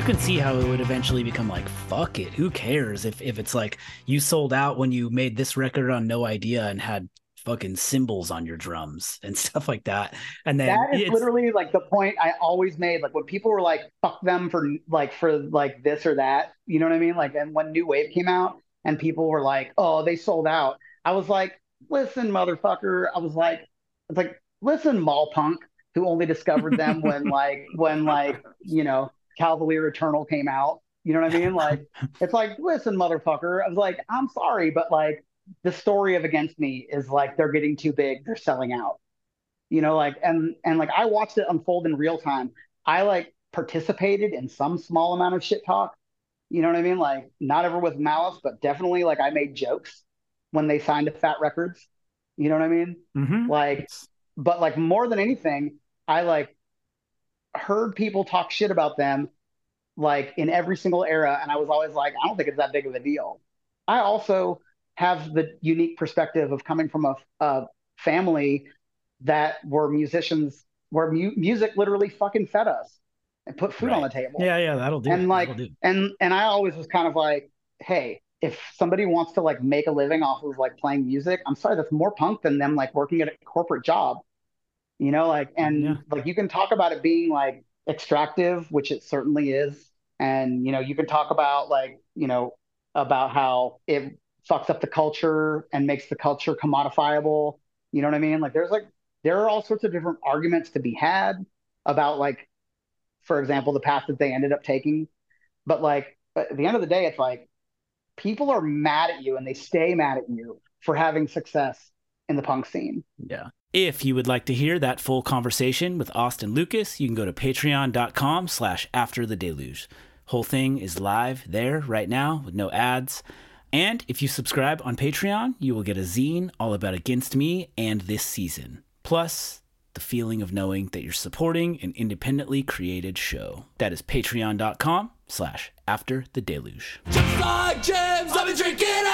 you can see how it would eventually become like, fuck it, who cares if if it's like you sold out when you made this record on No Idea and had fucking cymbals on your drums and stuff like that. And then that is it's- literally like the point I always made. Like when people were like, "Fuck them for like for like this or that," you know what I mean? Like, and when New Wave came out, and people were like, "Oh, they sold out," I was like, "Listen, motherfucker," I was like, "It's like listen, mall punk." Who only discovered them when like when like you know Cavalier Eternal came out? You know what I mean? Like it's like listen, motherfucker. I was like, I'm sorry, but like the story of Against Me is like they're getting too big, they're selling out you know like and and like i watched it unfold in real time i like participated in some small amount of shit talk you know what i mean like not ever with malice but definitely like i made jokes when they signed to Fat Wreck Chords you know what i mean Mhm. like but like more than anything i like heard people talk shit about them like in every single era and i was always like i don't think it's that big of a deal i also have the unique perspective of coming from a, a family that were musicians where mu- music literally fucking fed us and put food on the table yeah, yeah, that'll do. and it. like do. and and i always was kind of like hey if somebody wants to like make a living off of like playing music i'm sorry that's more punk than them like working at a corporate job you know like and Yeah. like you can talk about it being like extractive which it certainly is. And you know you can talk about like you know about how it fucks up the culture and makes the culture commodifiable. You know what i mean? Like there's like there are all sorts of different arguments to be had about like for example the path that they ended up taking. But like at the end of the day it's like people are mad at you and they stay mad at you for having success in the punk scene. Yeah. If you would like to hear that full conversation with Austin Lucas, you can go to patreon.com slash after the deluge. Whole thing is live there right now with no ads. And if you subscribe on Patreon, you will get a zine all about Against Me and this season. Plus, the feeling of knowing that you're supporting an independently created show. That is patreon.com slash after the deluge. Just like I've been drinking